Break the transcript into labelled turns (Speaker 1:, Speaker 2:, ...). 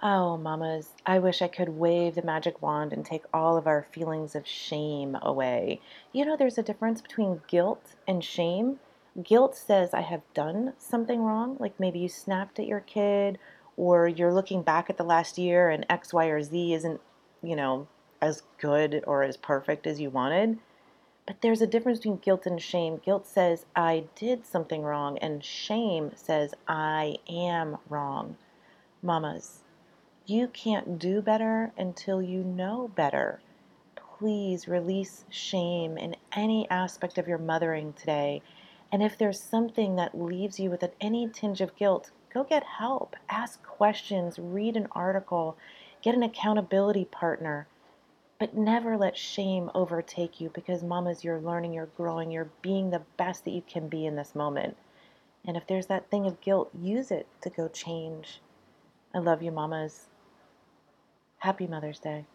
Speaker 1: Oh, mamas, I wish I could wave the magic wand and take all of our feelings of shame away. You know, there's a difference between guilt and shame. Guilt says I have done something wrong, like maybe you snapped at your kid, or you're looking back at the last year and X, Y, or Z isn't, you know, as good or as perfect as you wanted. But there's a difference between guilt and shame. Guilt says I did something wrong, and shame says I am wrong. Mamas, you can't do better until you know better. Please release shame in any aspect of your mothering today. And if there's something that leaves you with any tinge of guilt, go get help. Ask questions, read an article, get an accountability partner. But never let shame overtake you because, mamas, you're learning, you're growing, you're being the best that you can be in this moment. And if there's that thing of guilt, use it to go change. I love you, mamas. Happy Mother's Day.